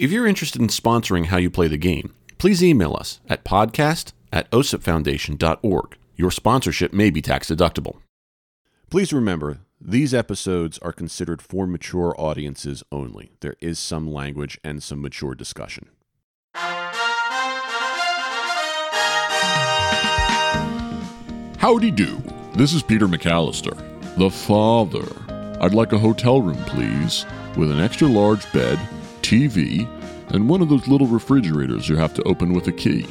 If you're interested in sponsoring how you play the game, please email us at podcast at osipfoundation.org. Your sponsorship may be tax deductible. Please remember, these episodes are considered for mature audiences only. There is some language and some mature discussion. Howdy do. This is Peter McCallister, the father. I'd like a hotel room, please, with an extra large bed, TV, and one of those little refrigerators you have to open with a key.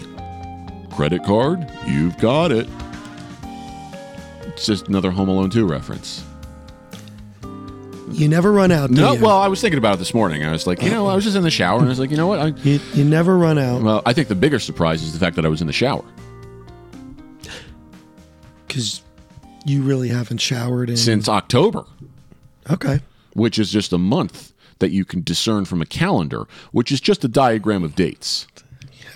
Credit card? You've got it. It's just another Home Alone 2 reference. You never run out. Do No, you? well, I was thinking about it this morning. I was like, you know, I was just in the shower and I was like, you know what? I, you, you never run out well, I think the bigger surprise is the fact that I was in the shower. because you really haven't showered in. since October, okay, which is just a month that you can discern from a calendar, which is just a diagram of dates.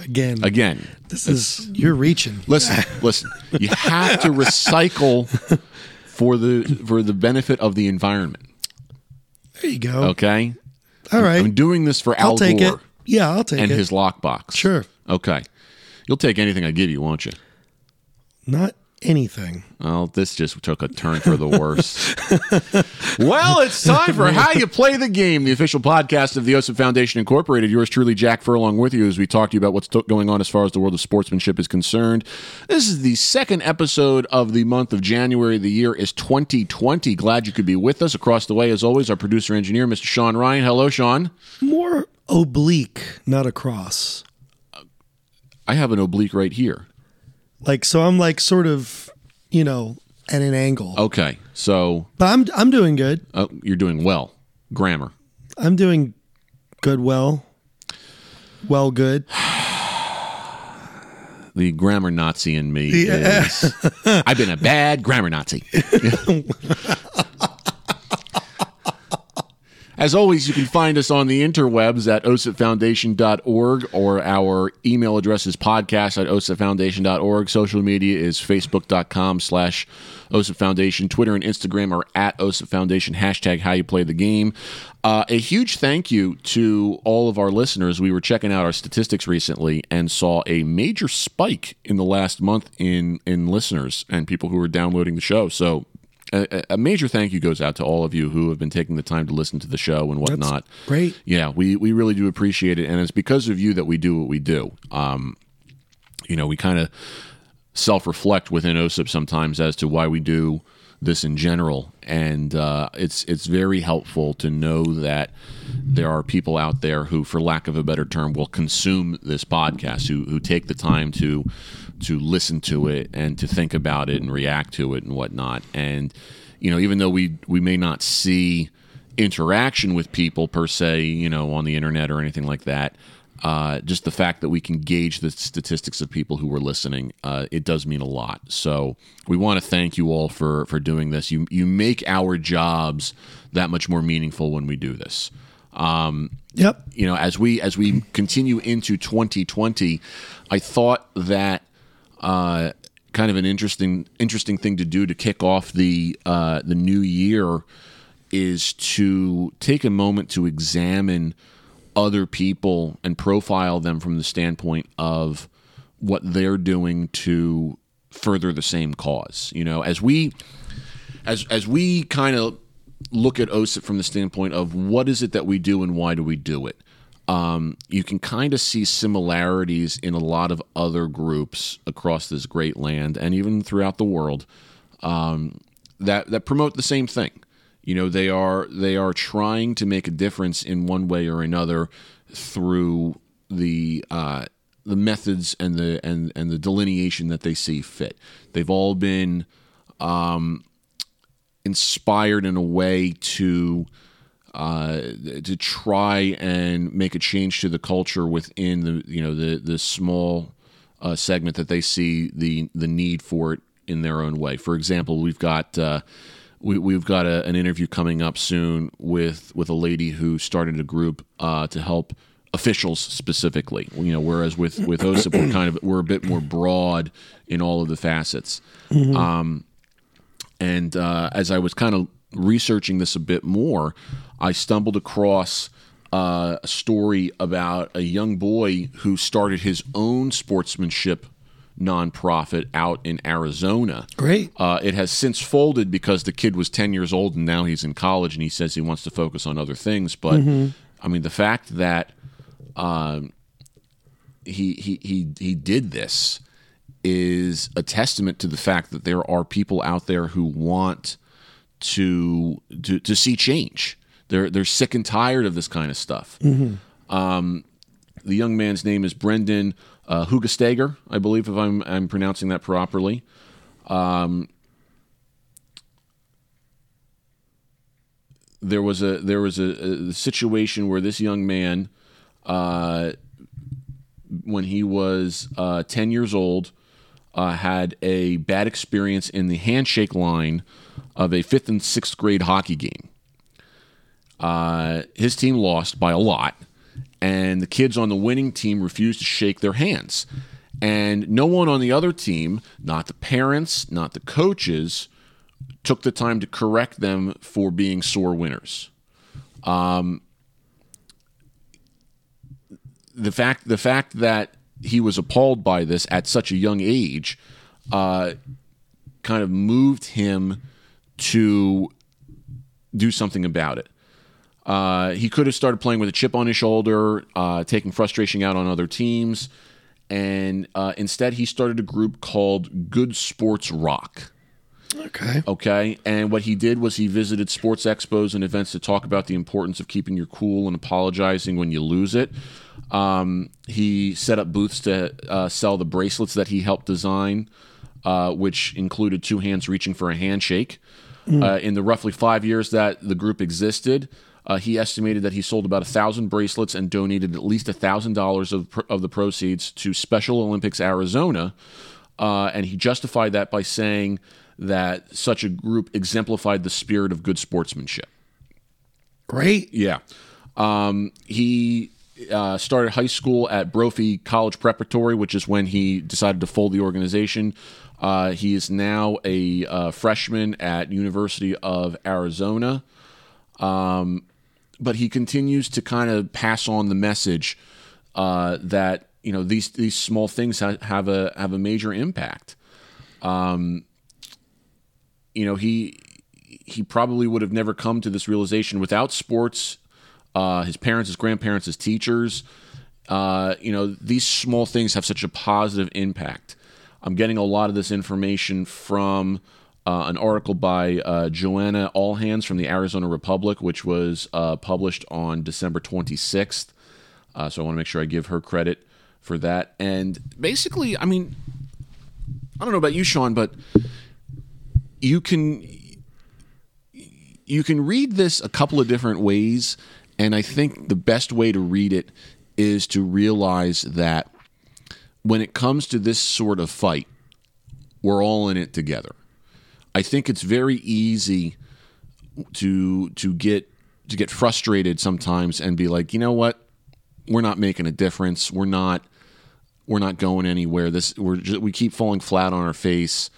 again, Again, this is you're reaching. listen, listen. You have to recycle for the for the benefit of the environment. There you go. Okay, All right, I'm doing this for Al I'll take Gore it. Yeah, I'll take and it. And his lockbox. Sure. Okay, you'll take anything I give you, won't you? Not anything. Well, this just took a turn for the worse. well, it's time for How You Play the Game, the official podcast of the OSIP Foundation Incorporated. Yours truly, Jack Furlong, with you as we talk to you about what's to- going on as far as the world of sportsmanship is concerned. This is the second episode of the month of January. The year is 2020. Glad you could be with us. Across the way, as always, our producer engineer, Mr. Sean Ryan. Hello, Sean. More oblique, not across. I have an oblique right here. Like so, I'm like sort of, you know, at an angle. Okay, so But I'm I'm doing good. uh, you're doing well. Grammar. I'm doing good. Well, well, good. the grammar Nazi in me is I've been a bad grammar Nazi. As always, you can find us on the interwebs at osipfoundation.org or our email address is podcast at osipfoundation.org. Social media is facebook.com slash osipfoundation. Twitter and Instagram are at osipfoundation, hashtag how you play the game. Uh, a huge thank you to all of our listeners. We were checking out our statistics recently and saw a major spike in the last month in, in listeners and people who were downloading the show. So a, a major thank you goes out to all of you who have been taking the time to listen to the show and whatnot. great. Yeah, we, we really do appreciate it. And it's because of you that we do what we do. Um, you know, we kind of self reflect within OSIP sometimes as to why we do this in general. And uh, it's it's very helpful to know that there are people out there who, for lack of a better term, will consume this podcast, who, who take the time to to listen to it and to think about it and react to it and whatnot. And you know, even though we we may not see interaction with people per se, you know, on the internet or anything like that. Uh, just the fact that we can gauge the statistics of people who are listening, uh, it does mean a lot. So we want to thank you all for for doing this. You you make our jobs that much more meaningful when we do this. Um, Yep. you know, as we as we continue into 2020, I thought that uh, kind of an interesting interesting thing to do to kick off the uh, the new year is to take a moment to examine other people and profile them from the standpoint of what they're doing to further the same cause. You know, as we as as we kind of look at OSIP from the standpoint of what is it that we do and why do we do it, um, you can kind of see similarities in a lot of other groups across this great land and even throughout the world um, that that promote the same thing. You know, they are they are trying to make a difference in one way or another through the uh, the methods and the and and the delineation that they see fit. They've all been um, inspired in a way to uh, to try and make a change to the culture within the you know the the small uh, segment that they see the the need for it in their own way. For example, we've got uh, we, we've got a, an interview coming up soon with with a lady who started a group uh, to help officials specifically. You know, whereas with with OSIP we're kind of we're a bit more broad in all of the facets. Um, and uh, as I was kind of researching this a bit more, I stumbled across uh, a story about a young boy who started his own sportsmanship nonprofit out in Arizona. Great. Uh, it has since folded because the kid was 10 years old and now he's in college and he says he wants to focus on other things. But I mean, the fact that um, he, he, he, he did this is a testament to the fact that there are people out there who want to, to, to see change. They're, they're sick and tired of this kind of stuff. Um, the young man's name is Brendan uh, Hugestager, I believe, if I'm, I'm pronouncing that properly. there was a there was a, a situation where this young man, uh, when he was uh, ten years old, uh, had a bad experience in the handshake line of a fifth and sixth grade hockey game. Uh, his team lost by a lot, and the kids on the winning team refused to shake their hands. And no one on the other team, not the parents, not the coaches, took the time to correct them for being sore winners. Um, the fact the fact that he was appalled by this at such a young age uh, kind of moved him to do something about it. Uh, he could have started playing with a chip on his shoulder, uh, taking frustration out on other teams, and uh, instead he started a group called Good Sports Rock. Okay. Okay. And what he did was he visited sports expos and events to talk about the importance of keeping your cool and apologizing when you lose it. Um, he set up booths to uh, sell the bracelets that he helped design, uh, which included two hands reaching for a handshake. Uh, in the roughly five years that the group existed, uh, he estimated that he sold about a thousand bracelets and donated at least a thousand dollars of of the proceeds to Special Olympics Arizona. Uh, and he justified that by saying that such a group exemplified the spirit of good sportsmanship. Great. Yeah. Um, he uh, started high school at Brophy College Preparatory, which is when he decided to fold the organization. Uh, he is now a uh, freshman at University of Arizona, um, but he continues to kind of pass on the message uh, that you know these these small things ha- have a have a major impact. Um, you know he he probably would have never come to this realization without sports uh, his parents, his grandparents, his teachers. Uh, you know, these small things have such a positive impact. I'm getting a lot of this information from uh, an article by uh, Joanna Allhands from the Arizona Republic, which was uh, published on December 26th. Uh, so I want to make sure I give her credit for that. And basically, I mean, I don't know about you, Sean, but you can you can read this a couple of different ways, and I think the best way to read it is to realize that when it comes to this sort of fight, we're all in it together. I think it's very easy to to get to get frustrated sometimes and be like, you know what, we're not making a difference. We're not we're not going anywhere. This we're just, we keep falling flat on our face.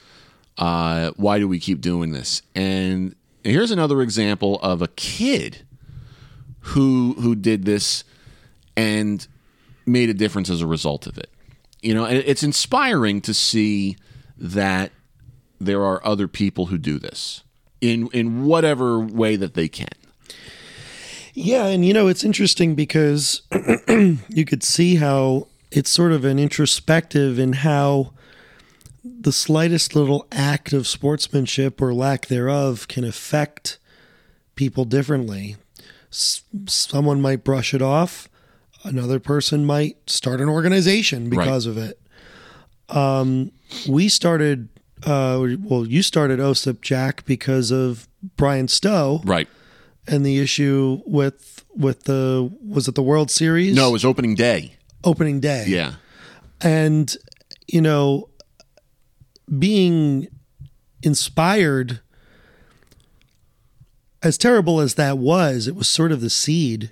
Uh, why do we keep doing this? And here's another example of a kid who who did this and made a difference as a result of it. You know, it's inspiring to see that there are other people who do this in in whatever way that they can. Yeah, and you know it's interesting because you could see how it's sort of an introspective in how the slightest little act of sportsmanship or lack thereof can affect people differently. S- someone might brush it off, another person might start an organization because of it. Um, we started, uh, well, you started OSIP Jack because of Bryan Stow Right. and the issue with with the was it the World Series? No, it was opening day. opening day. Yeah. and you know, being inspired. As terrible as that was, it was sort of the seed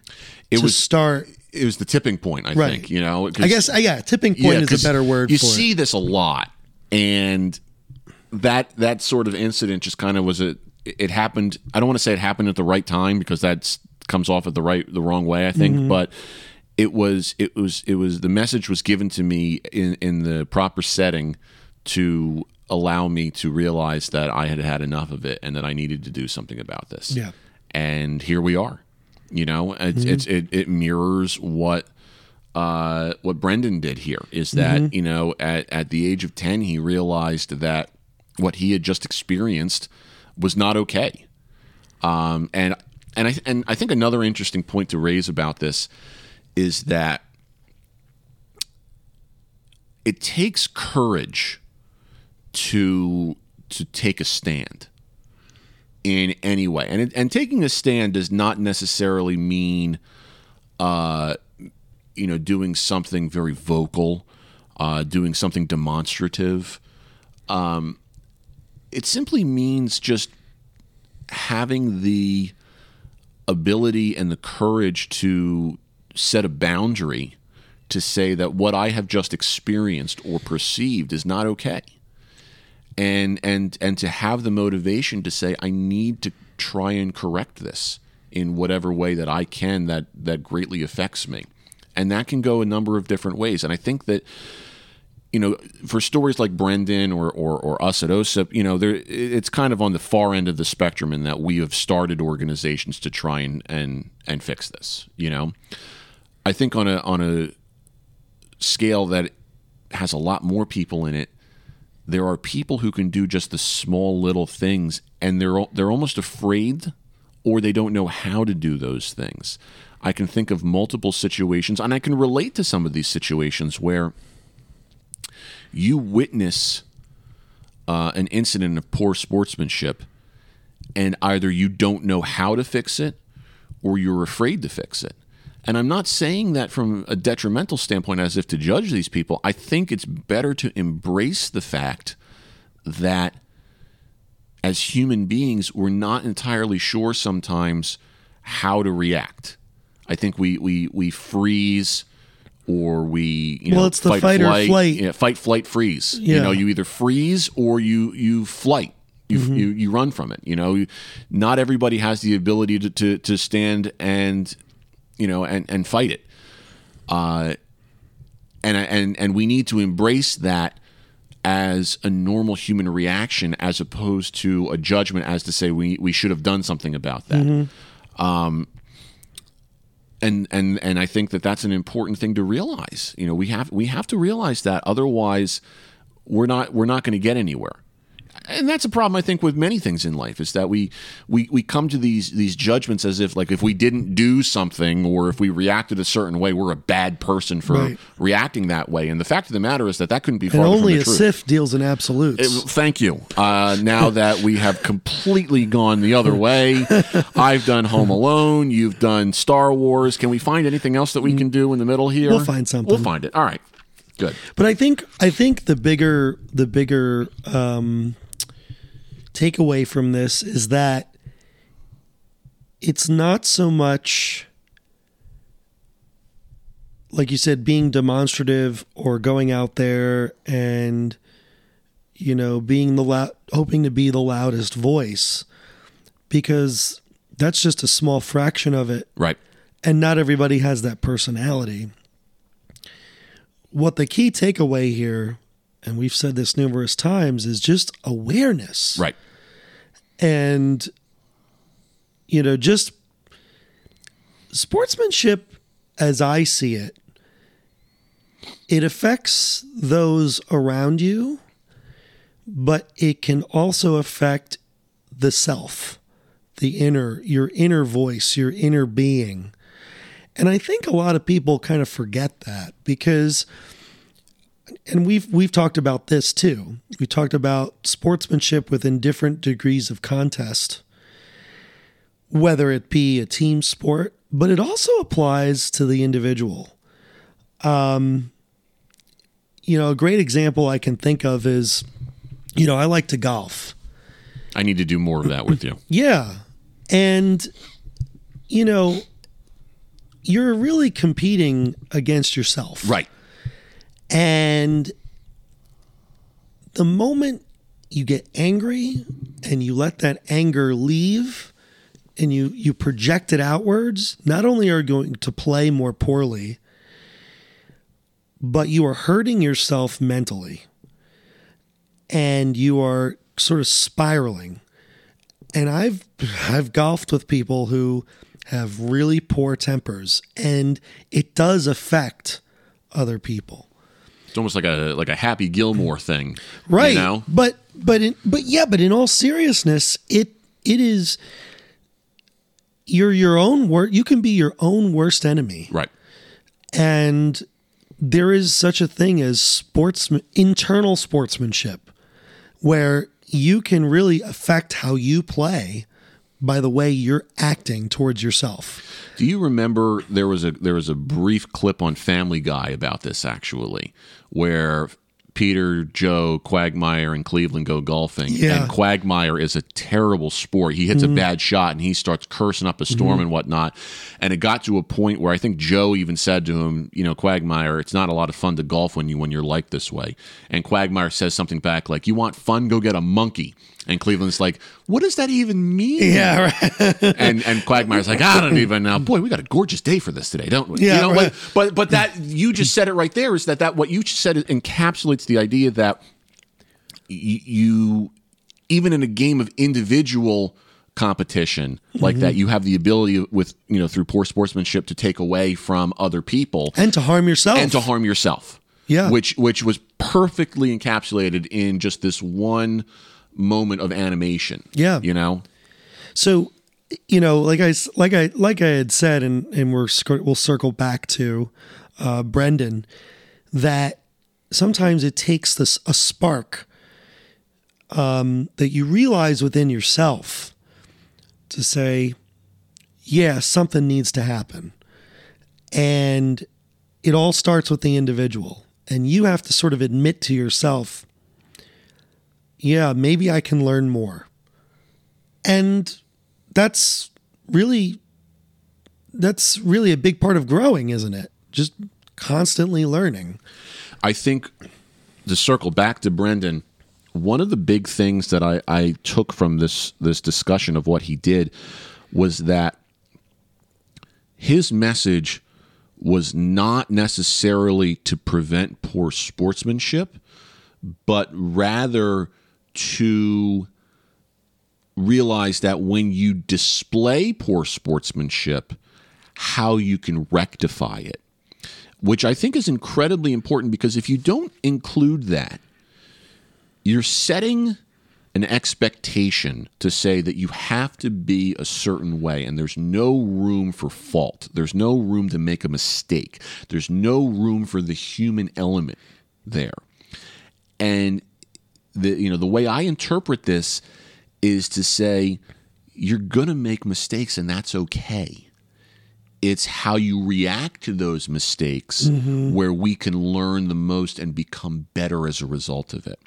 It to was start. it was the tipping point, I Right. think, you know, I guess, yeah, tipping point is a better word You see it. this a lot, and that that sort of incident just kind of was a. It happened. I don't want to say it happened at the right time because that's comes off at the right the wrong way, I think, mm-hmm. but it was it was it was the message was given to me in in the proper setting to allow me to realize that I had had enough of it and that I needed to do something about this. Yeah. And here we are. You know, it's, mm-hmm. it's it it mirrors what uh, what Brendan did here is that mm-hmm. you know at at the age of ten he realized that what he had just experienced was not okay. Um, and and I and I think another interesting point to raise about this is that it takes courage to to take a stand in any way, and it, and taking a stand does not necessarily mean, uh, you know, doing something very vocal, uh, doing something demonstrative. Um, it simply means just having the ability and the courage to set a boundary to say that what I have just experienced or perceived is not okay. And and and to have the motivation to say I need to try and correct this in whatever way that I can that that greatly affects me. And that can go a number of different ways. And I think that you know, for stories like Brendan or, or, or us at OSIP, you know, there it's kind of on the far end of the spectrum in that we have started organizations to try and and and fix this. You know, I think on a on a scale that has a lot more people in it, there are people who can do just the small little things, and they're they're almost afraid, or they don't know how to do those things. I can think of multiple situations, and I can relate to some of these situations where you witness uh, an incident of poor sportsmanship, and either you don't know how to fix it or you're afraid to fix it. And I'm not saying that from a detrimental standpoint as if to judge these people. I think it's better to embrace the fact that as human beings, we're not entirely sure sometimes how to react. I think we, we, we freeze or we you Well, it's the fight or flight. yeah, fight flight freeze you know you either freeze or you you flight you, Mm-hmm. you you run from it you know not everybody has the ability to to, to stand and you know and and fight it uh and and and we need to embrace that as a normal human reaction as opposed to a judgment as to say we we should have done something about that Mm-hmm. Um, and and and I think that that's an important thing to realize. You know, we have we have to realize that otherwise we're not we're not going to get anywhere. And that's a problem I think with many things in life is that we we we come to these these judgments as if like if we didn't do something or if we reacted a certain way we're a bad person for Right. reacting that way. And the fact of the matter is that that couldn't be And only from a the truth. Sith deals in absolutes. Thank you. Uh, now that we have completely gone the other way, I've done Home Alone. You've done Star Wars. Can we find anything else that we can do in the middle here? We'll find something. We'll find it. All right. Good. But I think I think the bigger the bigger um, takeaway from this is that it's not so much like you said being demonstrative or going out there and you know being the loud hoping to be the loudest voice because that's just a small fraction of it Right. and not everybody has that personality. What the key takeaway here, and we've said this numerous times, is just awareness. Right. And, you know, just sportsmanship as I see it, it affects those around you, but it can also affect the self, the inner, your inner voice, your inner being. And I think a lot of people kind of forget that because and we've we've talked about this too. We talked about sportsmanship within different degrees of contest, whether it be a team sport, but it also applies to the individual. Um, you know, a great example I can think of is, you know, I like to golf. I need to do more of that with you. Yeah. And, you know, you're really competing against yourself. Right. And the moment you get angry and you let that anger leave, and you you project it outwards, not only are you going to play more poorly, but you are hurting yourself mentally. And you are sort of spiraling. And I've I've golfed with people who have really poor tempers and it does affect other people. It's almost like a like a Happy Gilmore thing, right You know, but but in, but yeah but in all seriousness it it is you're your own wor- you can be your own worst enemy right? and there is such a thing as sportsman internal sportsmanship where you can really affect how you play by the way you're acting towards yourself Do you remember there was a there was a brief clip on Family Guy about this actually, where Peter, Joe, Quagmire, and Cleveland go golfing, Yeah. and Quagmire is a terrible sport. He hits a mm. bad shot and he starts cursing up a storm mm-hmm. and whatnot. And it got to a point where I think Joe even said to him, "You know, Quagmire, it's not a lot of fun to golf when you when you're like this way." And Quagmire says something back like, "You want fun? Go get a monkey." And Cleveland's like, "What does that even mean?" yeah right and and Quagmire's like, I don't even know. Boy, we got a gorgeous day for this today, don't we? Yeah, you know, right. but, but but that you just said it right there is that that what you just said encapsulates the idea that y- you even in a game of individual competition like that mm-hmm. you have the ability with you know through poor sportsmanship to take away from other people and to harm yourself and to harm yourself. Yeah. Which which was perfectly encapsulated in just this one moment of animation. Yeah. You know? So, you know, like I, like I like I had said, and and we're we'll circle back to uh, Brendan that sometimes it takes this a spark um, that you realize within yourself to say, yeah, something needs to happen, and it all starts with the individual, and you have to sort of admit to yourself, yeah, maybe I can learn more. And that's really that's really a big part of growing, isn't it? Just constantly learning. I think to circle back to Brendan, one of the big things that I, I took from this this discussion of what he did was that his message was not necessarily to prevent poor sportsmanship, but rather to realize that when you display poor sportsmanship, how you can rectify it which I think is incredibly important because if you don't include that, you're setting an expectation to say that you have to be a certain way and there's no room for fault. There's no room to make a mistake. There's no room for the human element there. And the you know the way I interpret this is to say you're going to make mistakes and that's okay it's how you react to those mistakes where we can learn the most and become better as a result of it.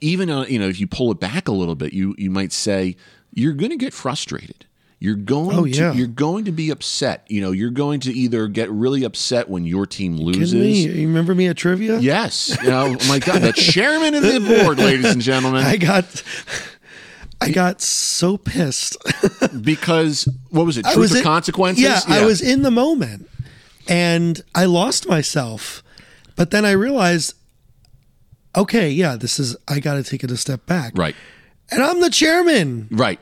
Even uh, you know, if you pull it back a little bit, you you might say you're going to get frustrated. You're going Oh, yeah. to you're going to be upset. You know, you're going to either get really upset when your team loses. Me? You remember me at trivia? Yes. You know, oh my God, the chairman of the board, ladies and gentlemen. I got I got so pissed. because what was it? I Truth was or in- consequences? Yeah, I was in the moment and I lost myself. But then I realized, okay, yeah, this is I got to take it a step back. right. And I'm the chairman Right.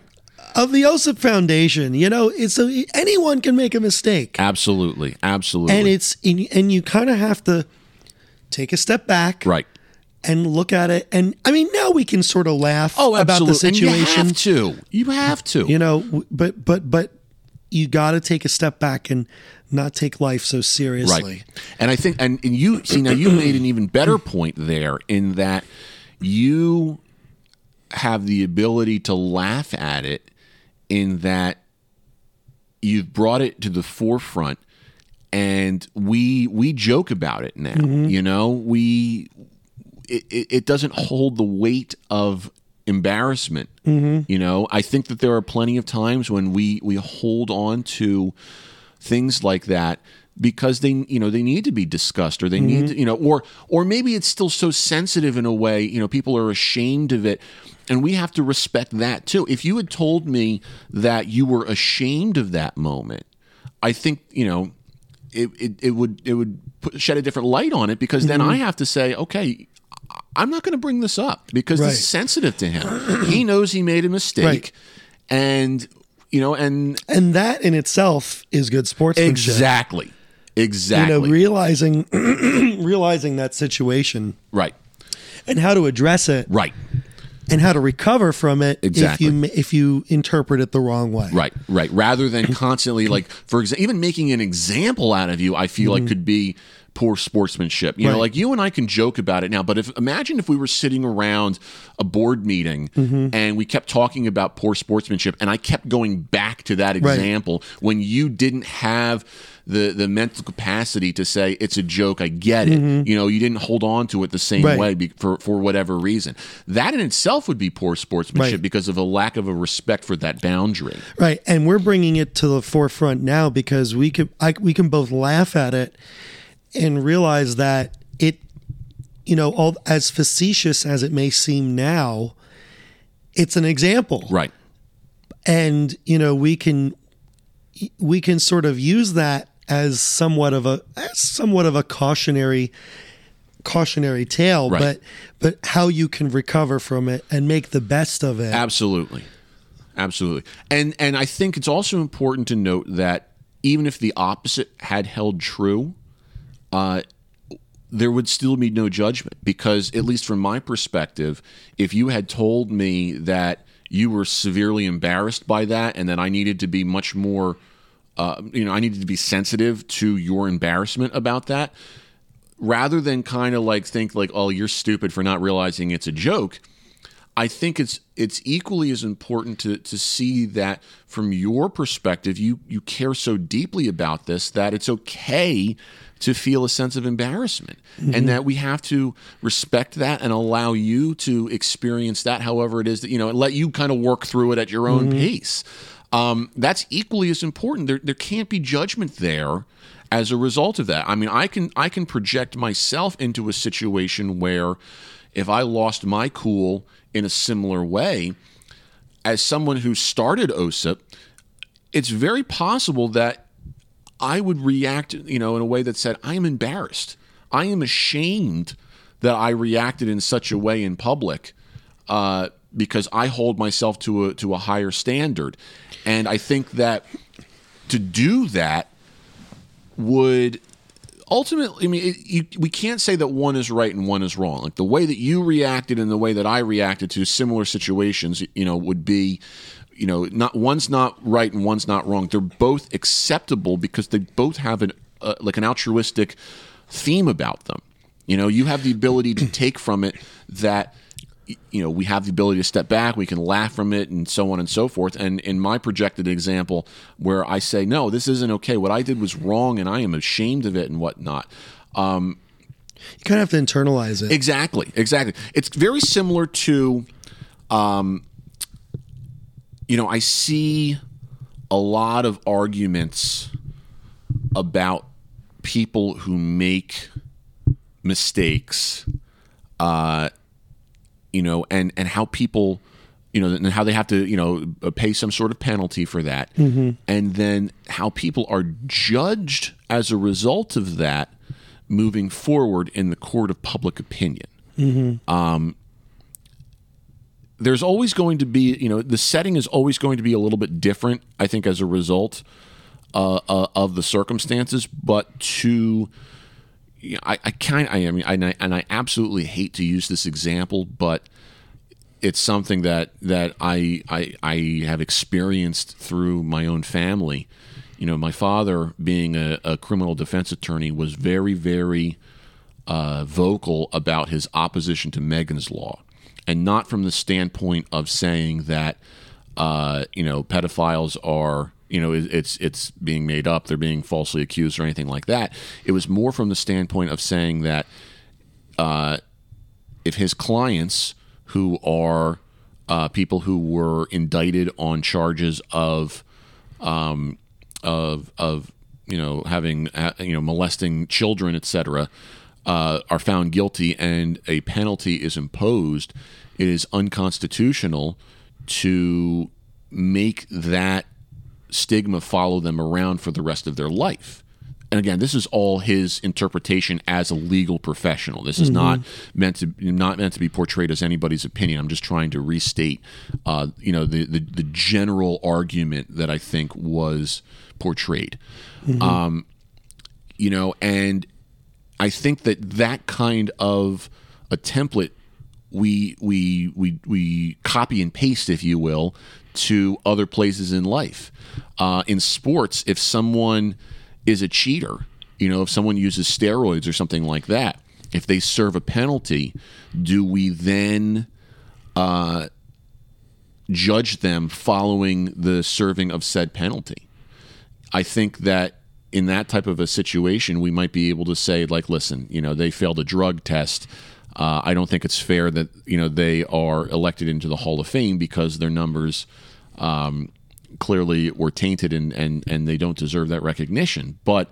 Of the OSIP Foundation. You know, it's so anyone can make a mistake. Absolutely. Absolutely. And it's and you kind of have to take a step back right. and look at it. And I mean, now we can sort of laugh Oh, about the absolutely. And situation. you have to. You have to. you know but but but you got to take a step back and not take life so seriously right. And I think, and, and you see now, you made an even better point there in that you have the ability to laugh at it, in that you've brought it to the forefront, and we we joke about it now. Mm-hmm. You know, we it, it, doesn't hold the weight of embarrassment. Mm-hmm. You know, I think that there are plenty of times when we we hold on to things like that because they you know they need to be discussed or they need mm-hmm. to, you know or or maybe it's still so sensitive in a way you know people are ashamed of it. And we have to respect that too. If you had told me that you were ashamed of that moment i think you know it, it, it would it would put, shed a different light on it because then i mm-hmm. have to say okay i'm not going to bring this up because Right. is sensitive to him. He knows he made a mistake. Right. and you know and And that in itself is good sportsmanship. exactly You exactly know, realizing realizing that situation. Right. And how to address it. Right. And how to recover from it Exactly. if you if you interpret it the wrong way. Right, right. Rather than constantly like, for example, even making an example out of you, I feel like mm-hmm. could be poor sportsmanship. You know, like you and I can joke about it. Now, but if imagine if we were sitting around a board meeting mm-hmm. and we kept talking about poor sportsmanship, and I kept going back to that example when you didn't have the the mental capacity to say it's a joke. I get it. Mm-hmm. You know, you didn't hold on to it the same Right. way be, for for whatever reason. That in itself would be poor sportsmanship Right. because of a lack of a respect for that boundary. Right, and we're bringing it to the forefront now because we can I, we can both laugh at it and realize that it, you know, all as facetious as it may seem now, it's an example, Right. and you know we can we can sort of use that as somewhat of a as somewhat of a cautionary cautionary tale, Right. but but how you can recover from it and make the best of it. Absolutely. Absolutely. And and I think it's also important to note that even if the opposite had held true, uh, there would still be no judgment because at least from my perspective, if you had told me that you were severely embarrassed by that and that I needed to be much more uh, you know, I needed to be sensitive to your embarrassment about that rather than kind of like think like, oh, you're stupid for not realizing it's a joke. I think it's it's equally as important to to see that from your perspective, you you care so deeply about this that it's okay to feel a sense of embarrassment, and that we have to respect that and allow you to experience that, however it is that you know, and let you kind of work through it at your own pace. Um, that's equally as important. There there can't be judgment there as a result of that. I mean, I can I can project myself into a situation where if I lost my cool in a similar way, as someone who started OSIP, it's very possible that I would react, you know, in a way that said, I am embarrassed. I am ashamed that I reacted in such a way in public uh, because I hold myself to a to a higher standard, and I think that to do that would ultimately, I mean, it, you, we can't say that one is right and one is wrong. Like the way that you reacted and the way that I reacted to similar situations, you know, would be, you know, not one's not right and one's not wrong. They're both acceptable because they both have an uh, like an altruistic theme about them. You know, you have the ability to take from it that you know we have the ability to step back we can laugh from it and so on and so forth and in my projected example where i say no this isn't okay what i did was wrong and i am ashamed of it and whatnot um, You kind of have to internalize it. exactly exactly it's very similar to um, you know i see a lot of arguments about people who make mistakes uh, you know, and and how people, you know, and how they have to, you know, pay some sort of penalty for that, and then how people are judged as a result of that moving forward in the court of public opinion. Um, there's always going to be, you know, the setting is always going to be a little bit different. I think as a result uh, uh, of the circumstances, but to I, I kind I, mean and I, and I absolutely hate to use this example, but it's something that that I, I I have experienced through my own family. You know, my father, being a, a criminal defense attorney, was very very uh, vocal about his opposition to Megan's Law, and not from the standpoint of saying that uh, you know pedophiles are you know it's it's being made up, they're being falsely accused or anything like that. It was more from the standpoint of saying that uh, if his clients who are uh, people who were indicted on charges of um, of of you know, having uh, you know molesting children, etc., uh, are found guilty and a penalty is imposed, it is unconstitutional to make that stigma follow them around for the rest of their life. And again, this is all his interpretation as a legal professional. This is not meant to not meant to be portrayed as anybody's opinion. I'm just trying to restate, uh, you know, the, the the general argument that I think was portrayed. Um, you know, and I think that that kind of a template we we we we copy and paste, if you will, to other places in life. Uh, in sports, if someone is a cheater, you know, if someone uses steroids or something like that, if they serve a penalty, do we then uh, judge them following the serving of said penalty? I think that in that type of a situation, we might be able to say, like, listen, you know, they failed a drug test. Uh, I don't think it's fair that you know they are elected into the Hall of Fame because their numbers um, clearly were tainted and, and and they don't deserve that recognition. But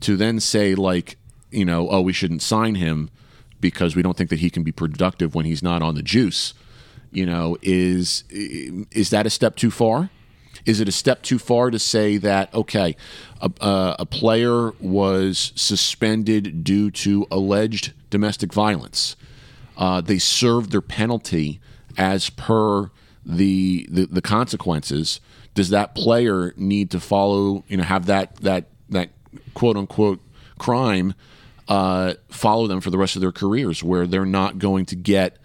to then say like, you know, oh, we shouldn't sign him because we don't think that he can be productive when he's not on the juice, you know, is is that a step too far? Is it a step too far to say that okay, a, a, a player was suspended due to alleged domestic violence? Uh, they served their penalty as per the, the the consequences. Does that player need to follow? You know, have that that that quote unquote crime uh, follow them for the rest of their careers, where they're not going to get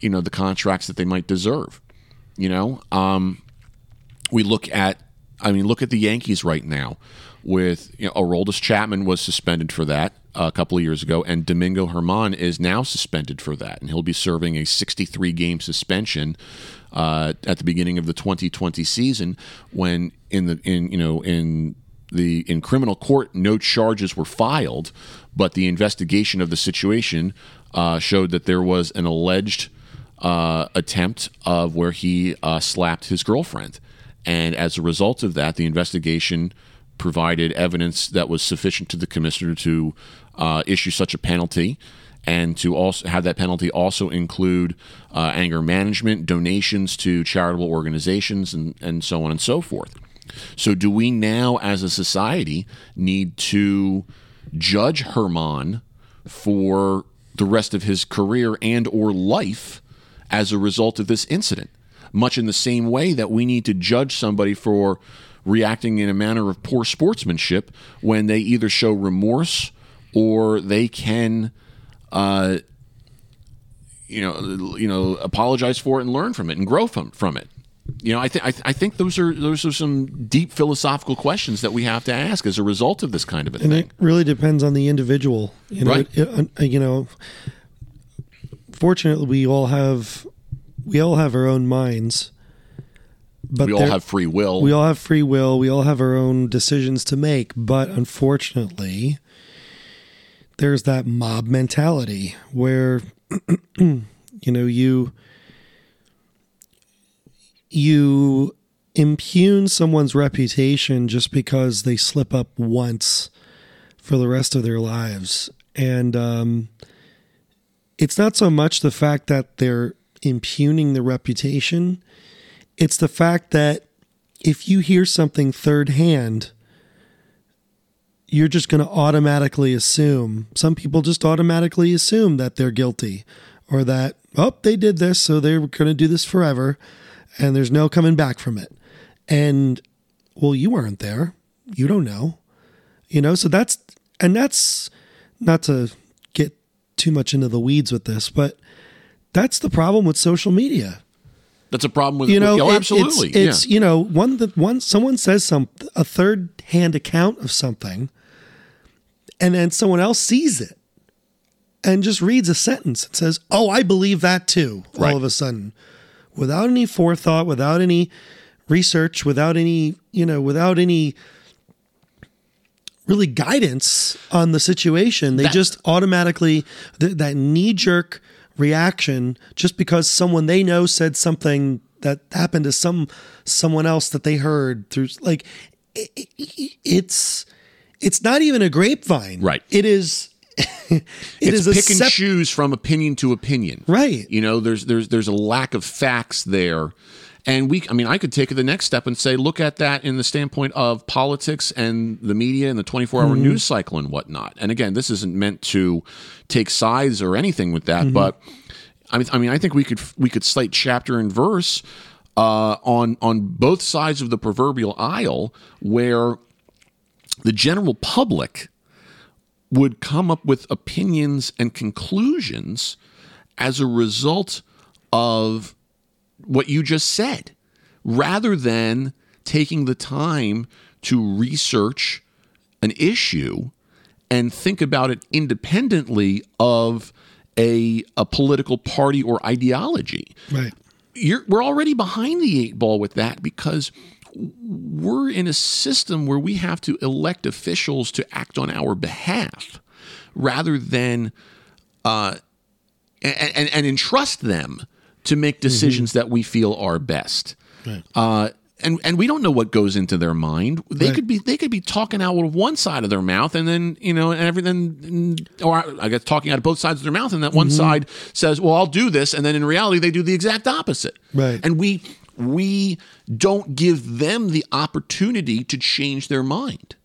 you know the contracts that they might deserve. You know, um, we look at I mean, look at the Yankees right now. With you know, Aroldis Chapman was suspended for that a couple of years ago, and Domingo Germán is now suspended for that, and he'll be serving a 63 game suspension uh, at the beginning of the 2020 season. When in the in you know in the in criminal court, no charges were filed, but the investigation of the situation uh, showed that there was an alleged uh, attempt of where he uh, slapped his girlfriend. And as a result of that, the investigation provided evidence that was sufficient to the commissioner to uh, issue such a penalty and to also have that penalty also include uh, anger management, donations to charitable organizations, and, and so on and so forth. So, do we now, as a society, need to judge Germán for the rest of his career and or life as a result of this incident? Much in the same way that we need to judge somebody for reacting in a manner of poor sportsmanship when they either show remorse or they can, uh, you know, you know, apologize for it and learn from it and grow from from it. You know, I think I think those are those are some deep philosophical questions that we have to ask as a result of this kind of a and thing. it really depends on the individual. You know, Right. it- it- you know. Fortunately, we all have we all have our own minds, but we all have free will. we all have free will. We all have our own decisions to make. But unfortunately, there's that mob mentality where you know you you impugn someone's reputation just because they slip up once for the rest of their lives and um, it's not so much the fact that they're impugning the reputation it's the fact that if you hear something third hand you're just going to automatically assume some people just automatically assume that they're guilty or that oh they did this so they're going to do this forever and there's no coming back from it. And well you weren't there. You don't know. You know so that's and that's not to get too much into the weeds with this but that's the problem with social media That's a problem with you know Oh, it- absolutely. it's, it's yeah. you know one that one someone says some a third hand account of something and then someone else sees it and just reads a sentence and says oh i believe that too Right. all of a sudden without any forethought without any research without any you know without any really guidance on the situation they That- just automatically th- that knee jerk reaction just because someone they know said something that happened to some someone else that they heard through like it, it, it's it's not even a grapevine. Right. It is. it it's is a pick and sep- choose from opinion to opinion. Right. You know, there's there's there's a lack of facts there. And we I mean, I could take it the next step and say, look at that in the standpoint of politics and the media and the 24 hour news cycle and whatnot. And again, this isn't meant to take sides or anything with that, but I mean I mean I think we could we could cite chapter and verse uh, on on both sides of the proverbial aisle where the general public would come up with opinions and conclusions as a result of what you just said, rather than taking the time to research an issue and think about it independently of a, a political party or ideology Right. you're we're already behind the eight ball with that because we're in a system where we have to elect officials to act on our behalf rather than uh, and, and, and entrust them to make decisions that we feel are best. Uh, and and we don't know what goes into their mind. They Right. could be they could be talking out of one side of their mouth, and then you know, and everything, or I guess talking out of both sides of their mouth, and that one side says, "Well, I'll do this," and then in reality, they do the exact opposite. Right. And we we don't give them the opportunity to change their mind.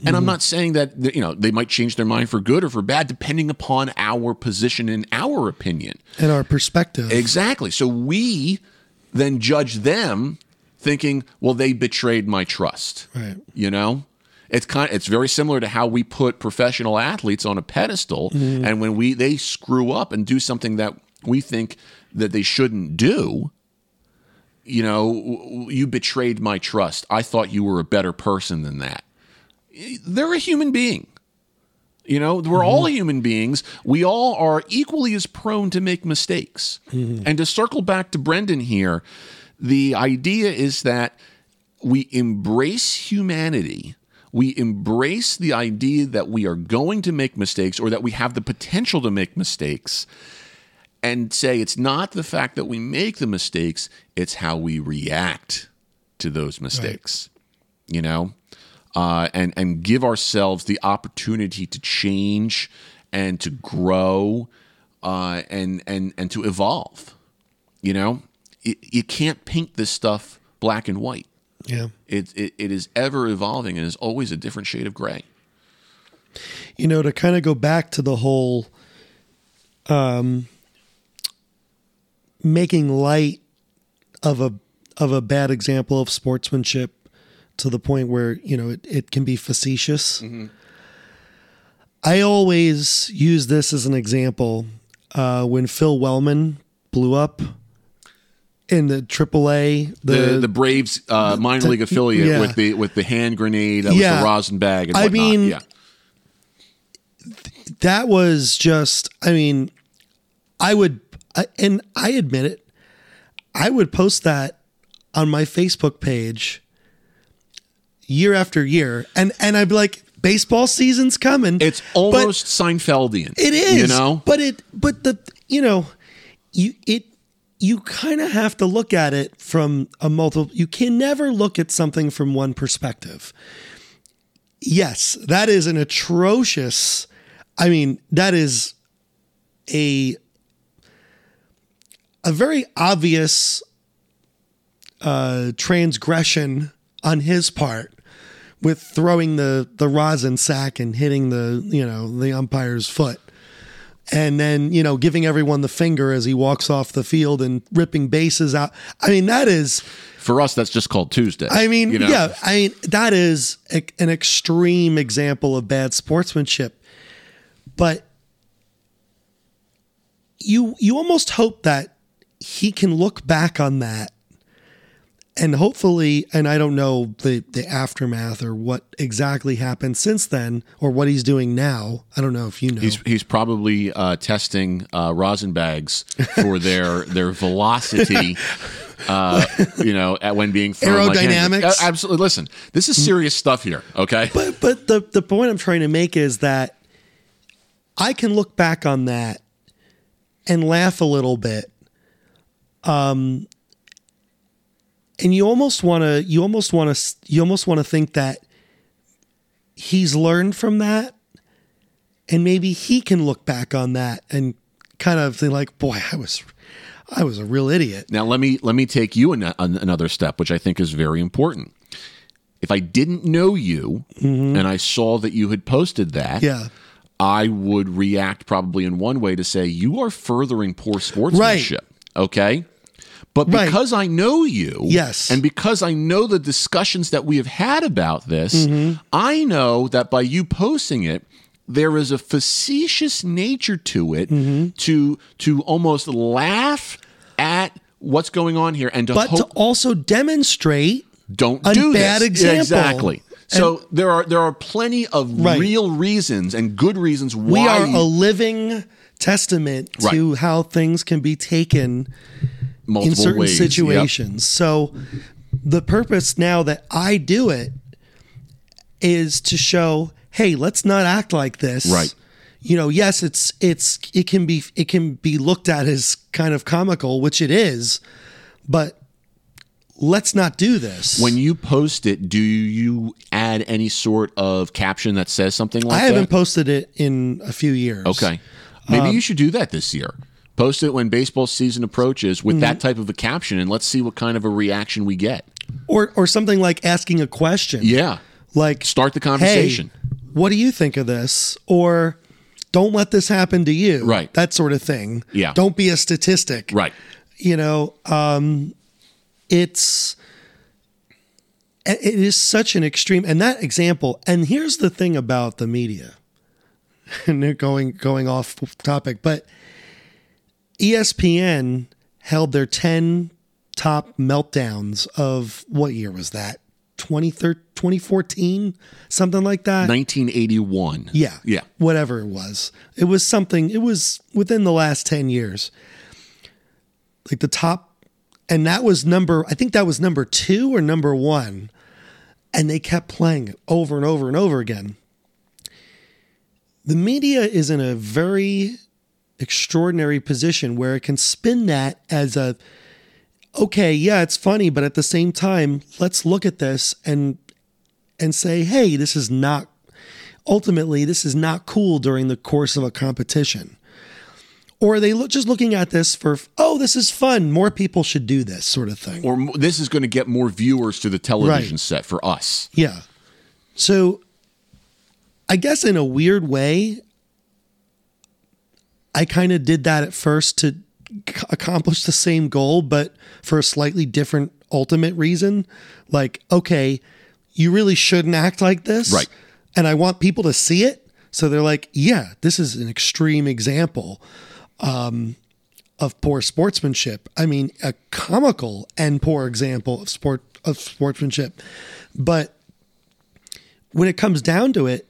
And I'm mm-hmm. not saying that you know they might change their mind for good or for bad, depending upon our position and our opinion. And our perspective. Exactly. So we then judge them thinking, well, they betrayed my trust. Right. You know? It's kind it's very similar to how we put professional athletes on a pedestal mm-hmm. and when we they screw up and do something that we think that they shouldn't do, you know, you betrayed my trust. I thought you were a better person than that. They're a human being. You know, we're mm-hmm. all human beings. We all are equally as prone to make mistakes. Mm-hmm. And to circle back to Brendan here, the idea is that we embrace humanity. We embrace the idea that we are going to make mistakes or that we have the potential to make mistakes and say it's not the fact that we make the mistakes, it's how we react to those mistakes. You know? Uh, and and give ourselves the opportunity to change and to grow uh, and and and to evolve. You know, it, you can't paint this stuff black and white. Yeah. It, it it is ever evolving and is always a different shade of gray. you know, to kind of go back to the whole um, making light of a of a bad example of sportsmanship to the point where you know it, it can be facetious. I always use this as an example uh, when Phil Wellman blew up in the AAA. The the, Braves uh, minor league affiliate yeah. with the with the hand grenade that was Yeah. the rosin bag and I whatnot. mean, yeah. that was just i mean i would I- and i admit it i would post that on my facebook page year after year and and i'd be like baseball season's coming It's almost Seinfeldian. it is you know. but it but the you know you it you kind of have to look at it from a multiple you can never look at something from one perspective yes that is an atrocious i mean that is a a very obvious uh transgression on his part with throwing the the rosin sack and hitting the you know the umpire's foot and then you know giving everyone the finger as he walks off the field and ripping bases out i mean that is For us, that's just called Tuesday. i mean you know? yeah i mean that is a, an extreme example of bad sportsmanship but you you almost hope that he can look back on that and hopefully and i don't know the the aftermath or what exactly happened since then or what he's doing now i don't know if you know He's he's probably uh, testing uh, rosin bags for their their velocity. Uh, you know, at when being thrown like Aerodynamics? Uh, absolutely. Listen, this is serious stuff here. Okay. but but the the point I'm trying to make is that I can look back on that and laugh a little bit. Um and you almost want to you almost want to you almost want to think that he's learned from that and maybe he can look back on that and kind of think like boy i was i was a real idiot Now let me let me take you an, an, another step, which I think is very important. If I didn't know you and I saw that you had posted that, Mm-hmm. yeah I would react probably in one way to say you are furthering poor sportsmanship. Okay. But Right. because I know you, Yes. and because I know the discussions that we have had about this, Mm-hmm. I know that by you posting it, there is a facetious nature to it Mm-hmm. to to almost laugh at what's going on here and to but to also demonstrate don't a do bad this. example. Exactly. So there are there are plenty of Right. real reasons and good reasons why we are a living testament to how things can be taken multiple in certain ways. Yep. situations. So the purpose now that I do it is to show, hey, let's not act like this. Right. You know, yes, it's it's it can be it can be looked at as kind of comical, which it is, but let's not do this. When you post it, do you add any sort of caption that says something like that? I haven't that? posted it in a few years. okay. Maybe Um, you should do that this year. Post it when baseball season approaches with Mm-hmm. that type of a caption and let's see what kind of a reaction we get. Or or something like asking a question. Yeah. Like Start the conversation. Hey, what do you think of this? Or don't let this happen to you. Right. That sort of thing. Yeah. Don't be a statistic. Right. You know, um, it's it is such an extreme and that example, and here's the thing about the media. And they're going going off topic, but ESPN held their 10 top meltdowns of what year was that? 2013 2014 something like that? 1981. yeah. Yeah. whatever it was. It was something it was within the last 10 years. Like the top and that was number i think that was number two or number one. And they kept playing it over and over and over again. The media is in a very extraordinary position where it can spin that as a okay yeah it's funny but at the same time let's look at this and and say hey this is not ultimately this is not cool during the course of a competition or are they look, just looking at this for oh this is fun more people should do this sort of thing Or this is going to get more viewers to the television Right. set for us. yeah so i guess in a weird way i kind of did that at first to c- accomplish the same goal but for a slightly different ultimate reason like okay you really shouldn't act like this Right. and i want people to see it so they're like yeah this is an extreme example um, of poor sportsmanship i mean a comical and poor example of sport of sportsmanship but when it comes down to it,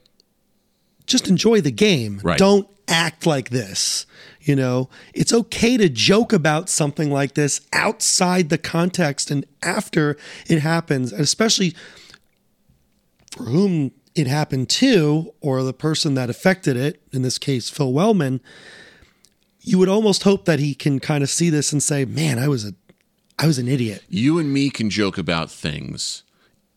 just enjoy the game. Right. Don't act like this. You know, it's okay to joke about something like this outside the context and after it happens, especially for whom it happened to, or the person that affected it, in this case, Phil Wellman. You would almost hope that he can kind of see this and say, "Man, I was a, I was an idiot." You and me can joke about things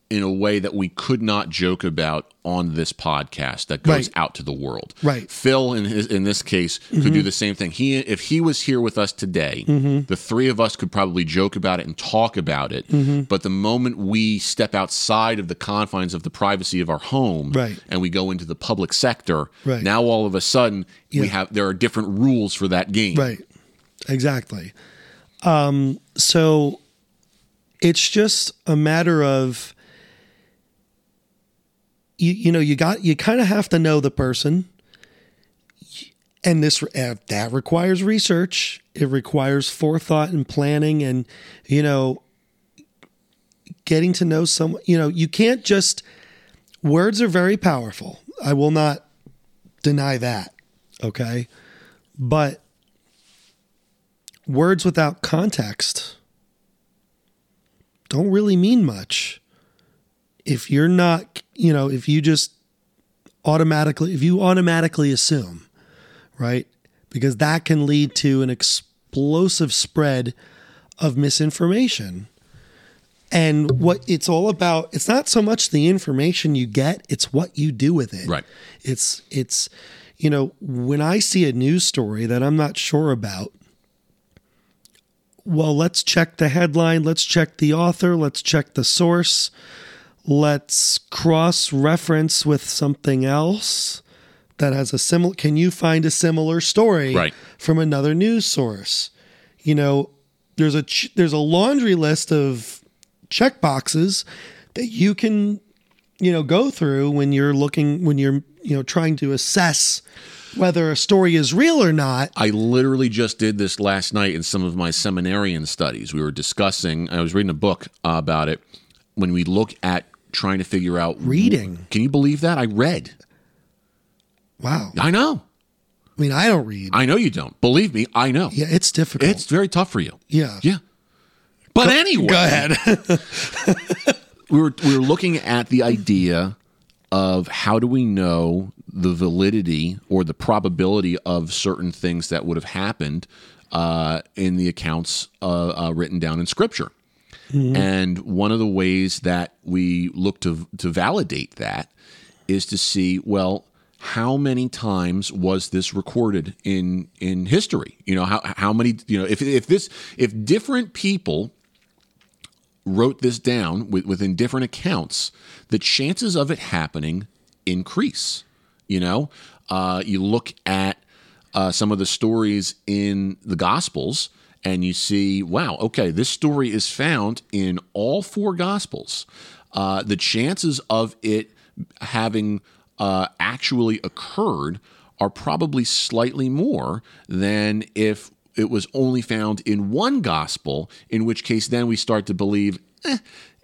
in a way that we could not joke about on this podcast that goes Right. out to the world. Right. Mm-hmm. Phil in his in this case could do the same thing. He if he was here with us today, the three of us could probably joke about it and talk about it. Mm-hmm. But the moment we step outside of the confines of the privacy of our home Right. and we go into the public sector, Right. now all of a sudden we have there are different rules for that game. Right. Exactly. Um, so it's just a matter of you you know you got you kind of have to know the person. And this uh, that requires research. It requires forethought and planning and you know getting to know someone you know you can't just words are very powerful. I will not deny that okay? But words without context don't really mean much if you're not you know if you just automatically if you automatically assume right because that can lead to an explosive spread of misinformation And what it's all about, it's not so much the information you get, it's what you do with it. Right. It's it's you know, when I see a news story that I'm not sure about, well, let's check the headline, let's check the author, let's check the source, let's cross reference with something else that has a similar can you find a similar story Right. from another news source? You know, there's a ch- there's a laundry list of check boxes that you can you know go through when you're looking when you're you know trying to assess whether a story is real or not I literally just did this last night in some of my seminarian studies. We were discussing, I was reading a book about it. When we look at trying to figure out Reading. Can you believe that? I read. wow I know. i mean i don't read I know you don't. Believe me, I know. yeah it's difficult It's very tough for you. yeah Yeah. But anyway, go ahead we were we were looking at the idea of how do we know the validity or the probability of certain things that would have happened uh, in the accounts uh, uh, written down in Scripture. And one of the ways that we look to to validate that is to see well how many times was this recorded in in history you know how how many you know if if this if different people wrote this down with, within different accounts, the chances of it happening increase. You know, uh, you look at uh, some of the stories in the Gospels and you see, wow, okay, this story is found in all four Gospels. Uh, the chances of it having uh, actually occurred are probably slightly more than if it was only found in one gospel, in which case then we start to believe eh,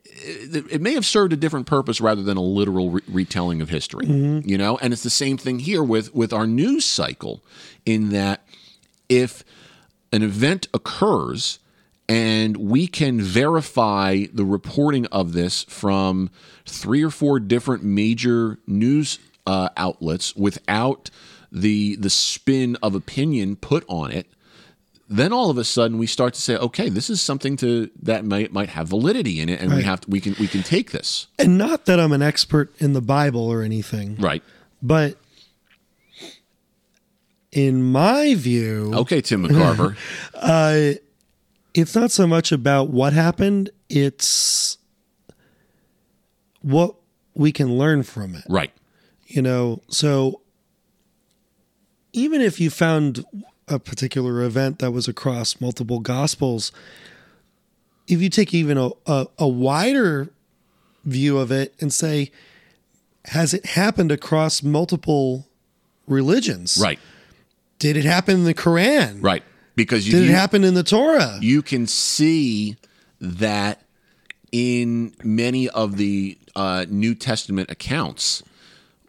it, may have served a different purpose rather than a literal re- retelling of history. You know, and it's the same thing here with with our news cycle, in that if an event occurs and we can verify the reporting of this from three or four different major news uh, outlets without the the spin of opinion put on it then all of a sudden we start to say okay this is something to that might might have validity in it and we have to, we can we can take this. And not that i'm an expert in the bible or anything. Right. But in my view okay tim mccarver. uh, it's not so much about what happened it's what we can learn from it. Right. You know so even if you found a particular event that was across multiple gospels if you take even a, a, a wider view of it and say has it happened across multiple religions? Right did it happen in the quran? Right. Because you, did it you- happen in the torah? you can see that in many of the uh, New Testament accounts,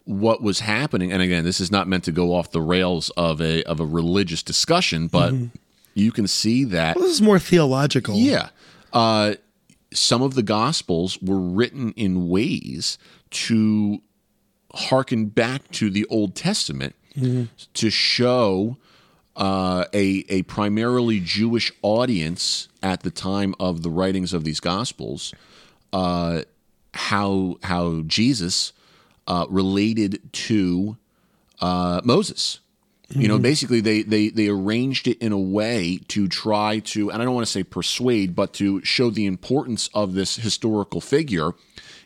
what was happening, and again, this is not meant to go off the rails of a of a religious discussion, but you can see that Well, this is more theological. Yeah, uh, some of the Gospels were written in ways to hearken back to the Old Testament to show uh, a a primarily Jewish audience at the time of the writings of these Gospels uh, how how Jesus uh, related to uh, Moses. You know, basically they, they they arranged it in a way to try to, and I don't want to say persuade, but to show the importance of this historical figure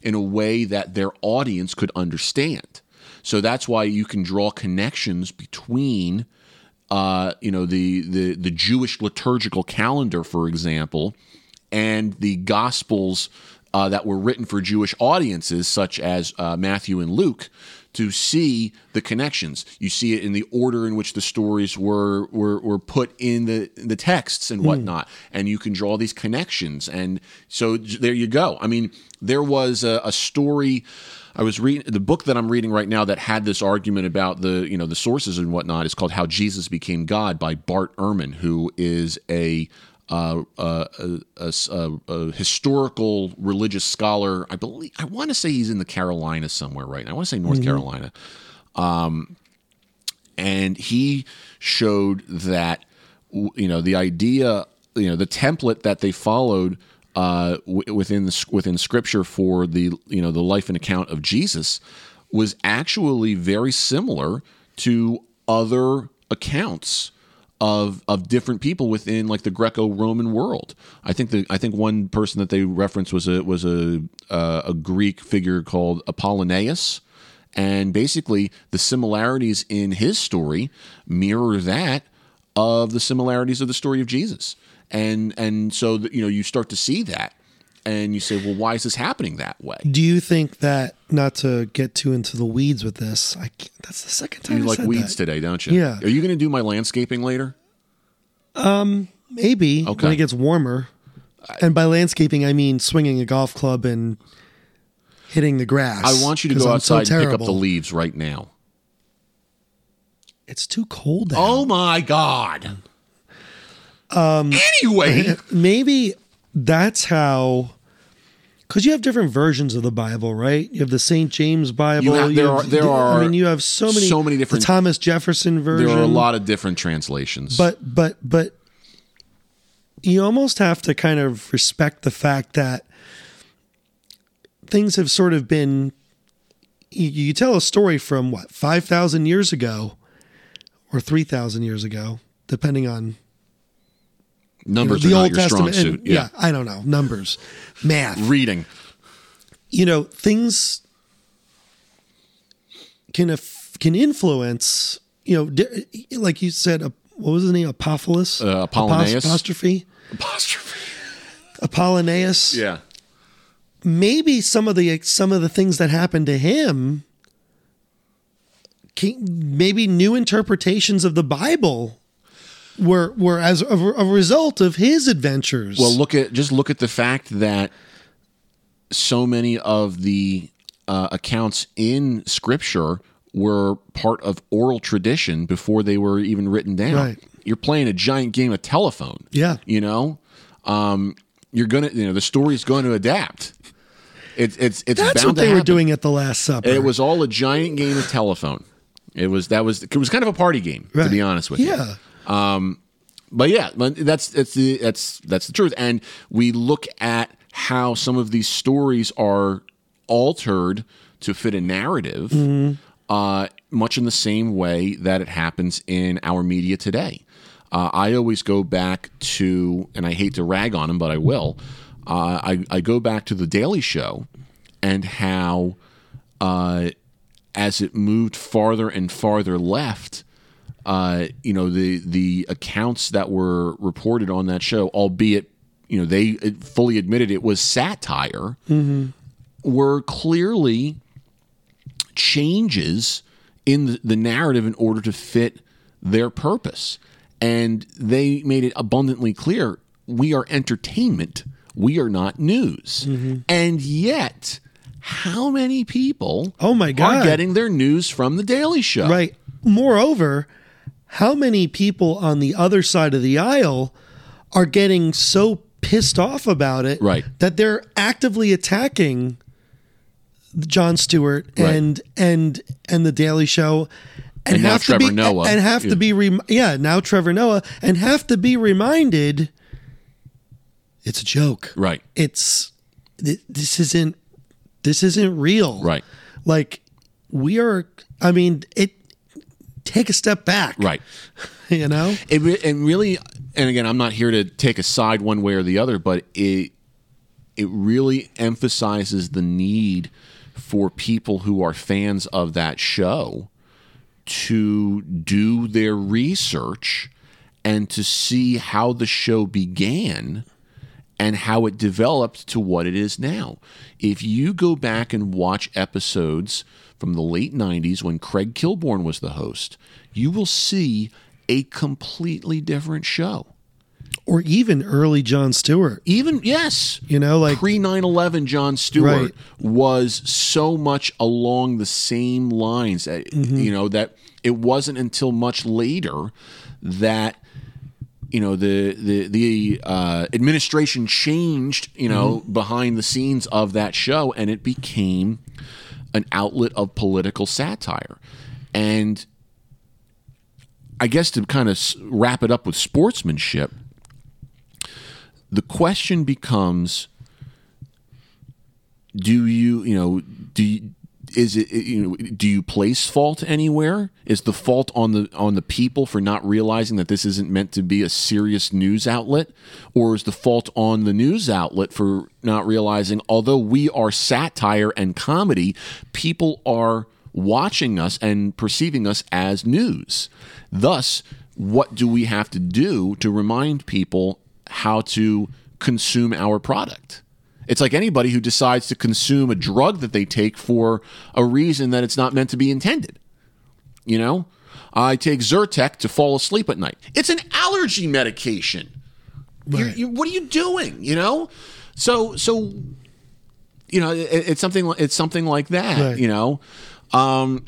in a way that their audience could understand. So that's why you can draw connections between uh, you know the, the the Jewish liturgical calendar, for example, and the Gospels uh, that were written for Jewish audiences, such as uh, Matthew and Luke, to see the connections. You see it in the order in which the stories were were, were put in the the texts and whatnot, and you can draw these connections. And so there you go. I mean, there was a, a story. I was reading the book that I'm reading right now that had this argument about the you know the sources and whatnot. is called How Jesus Became God by Bart Ehrman, who is a uh, uh, a, a, a, historical religious scholar. I believe I want to say he's in the Carolinas somewhere right now. I want to say North Carolina, um, and he showed that you know the idea, you know, the template that they followed uh, w- within the within Scripture for the you know the life and account of Jesus was actually very similar to other accounts of of different people within like the Greco-Roman world. I think the I think one person that they referenced was a was a uh, a Greek figure called Apollonius, and basically the similarities in his story mirror that of the similarities of the story of Jesus. And and so you know you start to see that and you say, well, why is this happening that way? Do you think that not to get too into the weeds with this? I that's the second time You I like said weeds that. today, don't you? Yeah. Are you going to do my landscaping later? Um, maybe Okay. when it gets warmer. And by landscaping, I mean swinging a golf club and hitting the grass. I want you to go I'm so outside and pick up the leaves right now. It's too cold. Out. Oh my god. Um. Anyway, maybe that's how because you have different versions of the bible right you have the st james bible You have- there are- there i are mean you have so many so many different- the thomas jefferson version there are a lot of different translations. but but but you almost have to kind of respect the fact that things have sort of been you, you tell a story from what 5000 years ago or 3000 years ago depending on you know, numbers the old testament and- suit. Yeah. i don't know numbers math Reading. you know things can can influence you know di- like you said uh, what was his name Apophilus Uh, Apollonius. apostrophe Apostrophe. Apollonius Yeah. maybe some of the some of the things that happened to him maybe new interpretations of the Bible were were as a, a result of his adventures Well, look at just look at the fact that so many of the uh, accounts in Scripture were part of oral tradition before they were even written down. Right. You're playing a giant game of telephone. Yeah. you know, um, you're gonna, you know, the story's going to adapt. It's it's it's that's what to they were doing at the last supper It was all a giant game of telephone. It was that was it was kind of a party game to be honest with you yeah but yeah, that's that's the that's that's the truth. And we look at how some of these stories are altered to fit a narrative, uh, much in the same way that it happens in our media today. Uh, I always go back to, and I hate to rag on him, but I will. Uh, I, I go back to the Daily Show and how, uh, as it moved farther and farther left, uh, you know the the accounts that were reported on that show, albeit you know they fully admitted it was satire, were clearly changes in the, the narrative in order to fit their purpose, and they made it abundantly clear: we are entertainment, we are not news, and yet. How many people Oh my God. are getting their news from the Daily Show? Right. Moreover, how many people on the other side of the aisle are getting so pissed off about it Right. that they're actively attacking Jon Stewart Right. and and and the Daily Show and, And now have to Trevor be Noah. and have Yeah. to be rem- yeah now Trevor Noah and have to be reminded it's a joke Right. it's th- this isn't this isn't real Right. like we are i mean it take a step back Right. you know It re- and really, and again, I'm not here to take a side one way or the other, but it it really emphasizes the need for people who are fans of that show to do their research and to see how the show began and how it developed to what it is now. If you go back and watch episodes from the late 90s when Craig Kilborn was the host, you will see a completely different show. or even early jon stewart Even, yes, you know like pre 9 11 Jon Stewart Right. was so much along the same lines, uh, Mm-hmm. you know, that it wasn't until much later that you know the the the uh, administration changed you know Mm-hmm. behind the scenes of that show and it became an outlet of political satire and i guess to kind of wrap it up with sportsmanship the question becomes do you you know do you, is it you know do you place fault anywhere? Is the fault on the on the people for not realizing that this isn't meant to be a serious news outlet? Or is the fault on the news outlet for not realizing although we are satire and comedy people are watching us and perceiving us as news? Thus what do we have to do to remind people how to consume our product it's like anybody who decides to consume a drug that they take for a reason that it's not meant to be intended. You know, I take Zyrtec to fall asleep at night. It's an allergy medication. Right. you what are you doing? You know, so so you know it, it's something it's something like that. Right. You know, um,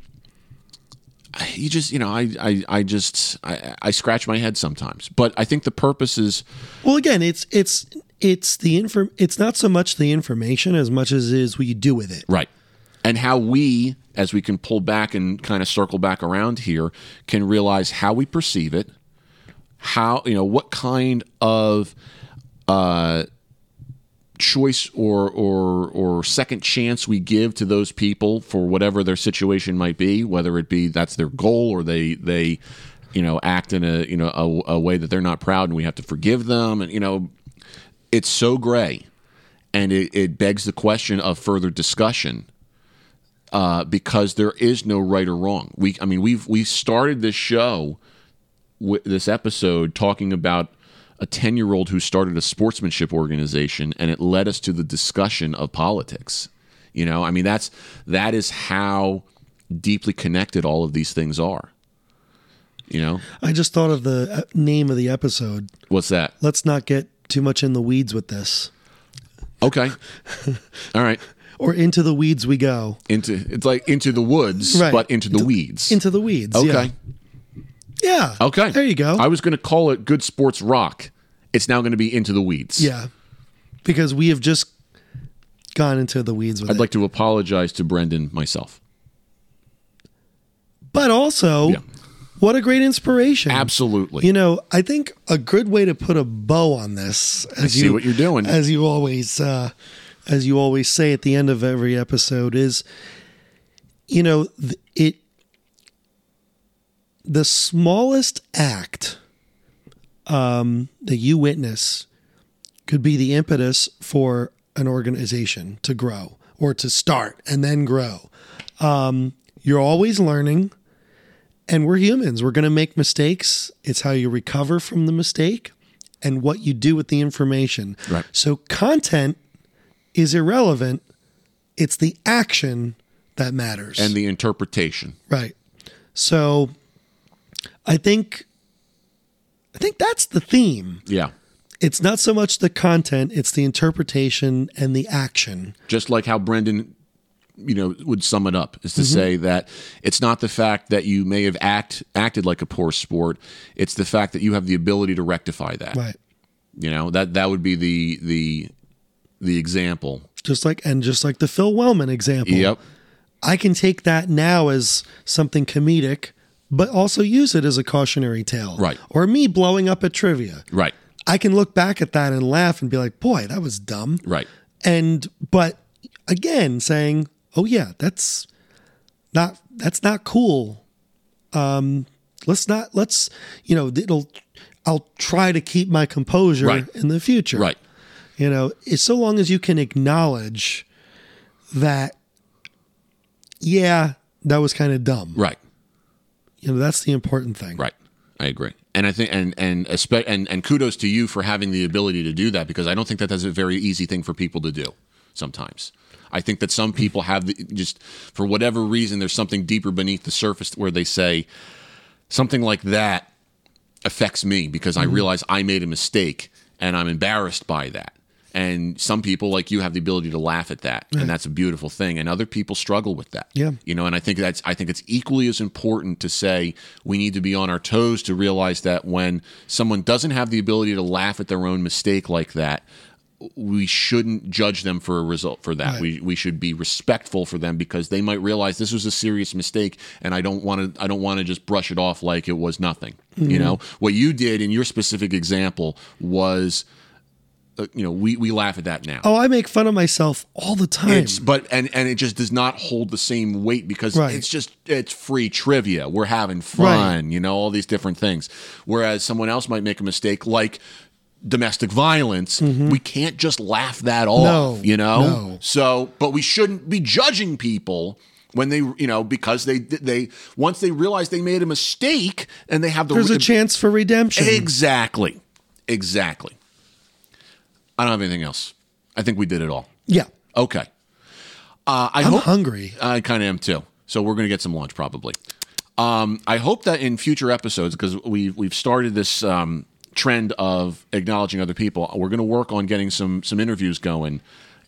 you just you know I I, I just I, I scratch my head sometimes, but I think the purpose is Well, again, it's it's it's the inform. It's not so much the information as much as it is what you do with it. Right. And how we, as we can pull back and kind of circle back around here, can realize how we perceive it, how, you know, what kind of uh, choice or, or, or second chance we give to those people for whatever their situation might be, whether it be that's their goal or they, they, you know, act in a, you know, a, a way that they're not proud and we have to forgive them. And, you know, it's so gray and it, it begs the question of further discussion uh, because there is no right or wrong. We, I mean, we've we started this show, with this episode, talking about a ten year old who started a sportsmanship organization, and it led us to the discussion of politics. You know, I mean, that's that is how deeply connected all of these things are. You know, I just thought of the uh, name of the episode. what's that? Let's not get too much in the weeds with this. Okay, all right. Or into the weeds we go. Into it's like into the woods, Right. but into the weeds. Into the weeds. okay. Yeah. Yeah. Okay. There you go. I was going to call it good sports rock. It's now going to be into the weeds. yeah. Because we have just gone into the weeds with I'd it. like to apologize to Brendan myself. but also, Yeah. What a great inspiration. Absolutely. You know, I think a good way to put a bow on this, as see you, what you're doing. as you always, uh, as you always say at the end of every episode, is, you know, it, the smallest act um, that you witness could be the impetus for an organization to grow or to start and then grow. Um, you're always learning and we're humans. We're going to make mistakes. It's how you recover from the mistake and what you do with the information. Right. So content is irrelevant. It's the action that matters. and the interpretation. right. So I think I think that's the theme. Yeah. It's not so much the content, it's the interpretation and the action. Just like how Brendan you know would sum it up is to Mm-hmm. say that it's not the fact that you may have act acted like a poor sport it's the fact that you have the ability to rectify that Right. you know that that would be the the the example Just like and just like the Phil Wellman example. yep I can take that now as something comedic, but also use it as a cautionary tale. Right. Or me blowing up at trivia. right I can look back at that and laugh and be like, boy, that was dumb. right And but again, saying, Oh yeah, that's not that's not cool. Um let's not let's you know, it'll I'll try to keep my composure Right. in the future. right You know, it's so long as you can acknowledge that, yeah, that was kind of dumb. right You know, that's the important thing. Right. I agree. And I think and and and and kudos to you for having the ability to do that because I don't think that that's a very easy thing for people to do sometimes. I think that some people have the, just for whatever reason there's something deeper beneath the surface where they say something like that affects me because I mm-hmm. realize I made a mistake and I'm embarrassed by that. And some people like you have the ability to laugh at that and that's a beautiful thing and other people struggle with that. Yeah. You know, and I think that's I think it's equally as important to say we need to be on our toes to realize that when someone doesn't have the ability to laugh at their own mistake like that, we shouldn't judge them for a result for that. Right. We we should be respectful for them because they might realize this was a serious mistake and I don't want to I don't want to just brush it off like it was nothing. You know, what you did in your specific example was uh, you know, we we laugh at that now. Oh, I make fun of myself all the time. It's but and and it just does not hold the same weight because Right. it's just it's free trivia. We're having fun, you know, all these different things. Whereas someone else might make a mistake like domestic violence, we can't just laugh that off, Mm-hmm. No, you know? no. So, but we shouldn't be judging people when they, you know, because they they once they realize they made a mistake and they have the There's a chance for redemption. Exactly. Exactly. I don't have anything else. I think we did it all. yeah. Okay. Uh, I I'm hope hungry. I kind of am too. So we're going to get some lunch probably. Um, I hope that in future episodes, because we've we've started this um, trend of acknowledging other people, we're going to work on getting some some interviews going,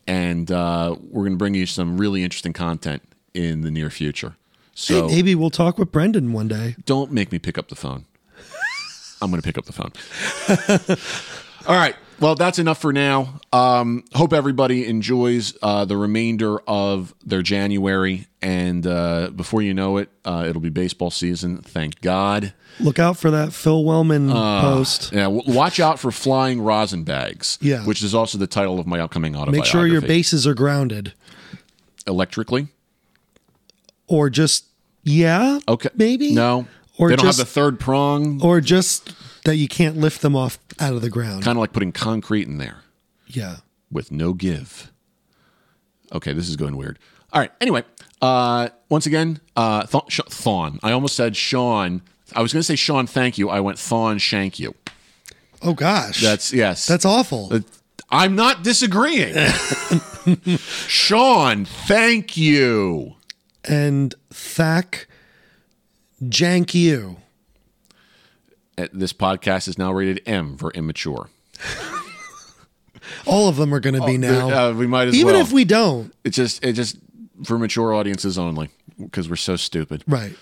and uh, we're going to bring you some really interesting content in the near future. So Maybe we'll talk with Brendan one day. don't make me pick up the phone. I'm going to pick up the phone. All right. Well, that's enough for now. Um, hope everybody enjoys uh, the remainder of their January. And uh, before you know it, uh, it'll be baseball season. Thank God. Look out for that Phil Wellman post. Yeah, w- watch out for flying rosin bags. Yeah. which is also the title of my upcoming autobiography. Make sure your bases are grounded. electrically. Or just, yeah. Okay, Maybe? no. Or they don't just- have the third prong. Or just that you can't lift them off out of the ground. Kind of like putting concrete in there. yeah. with no give. Okay, this is going weird. All right. Anyway, uh, once again, uh, Th- Sh- Thon. I almost said Sean. I was going to say Sean, thank you. I went Thon, shank you. Oh, gosh. That's yes. That's awful. Uh, I'm not disagreeing. Sean, thank you. and Thack Jank you. Uh, This podcast is now rated M for immature. All of them are going to be now. Uh, we might as Even well. if we don't. it's just it just for mature audiences only because we're so stupid. Right.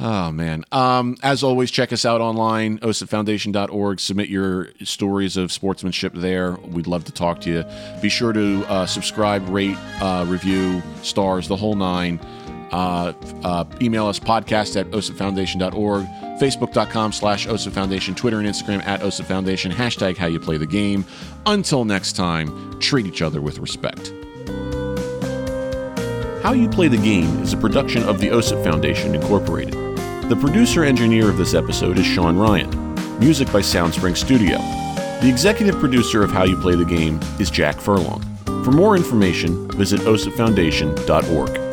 Oh man. Um, as always, check us out online, osipfoundation.org. Submit your stories of sportsmanship there. We'd love to talk to you. Be sure to uh, subscribe, rate, uh, review, stars, the whole nine. Uh, uh, email us podcast at osipfoundation.org, facebook.com slash osipfoundation, Twitter and Instagram at osipfoundation, hashtag how you play the game. Until next time, treat each other with respect. How You Play the Game is a production of the OSIP Foundation, Incorporated. The producer engineer of this episode is Sean Ryan. Music by Soundspring Studio. The executive producer of How You Play the Game is Jack Furlong. For more information, visit osipfoundation.org.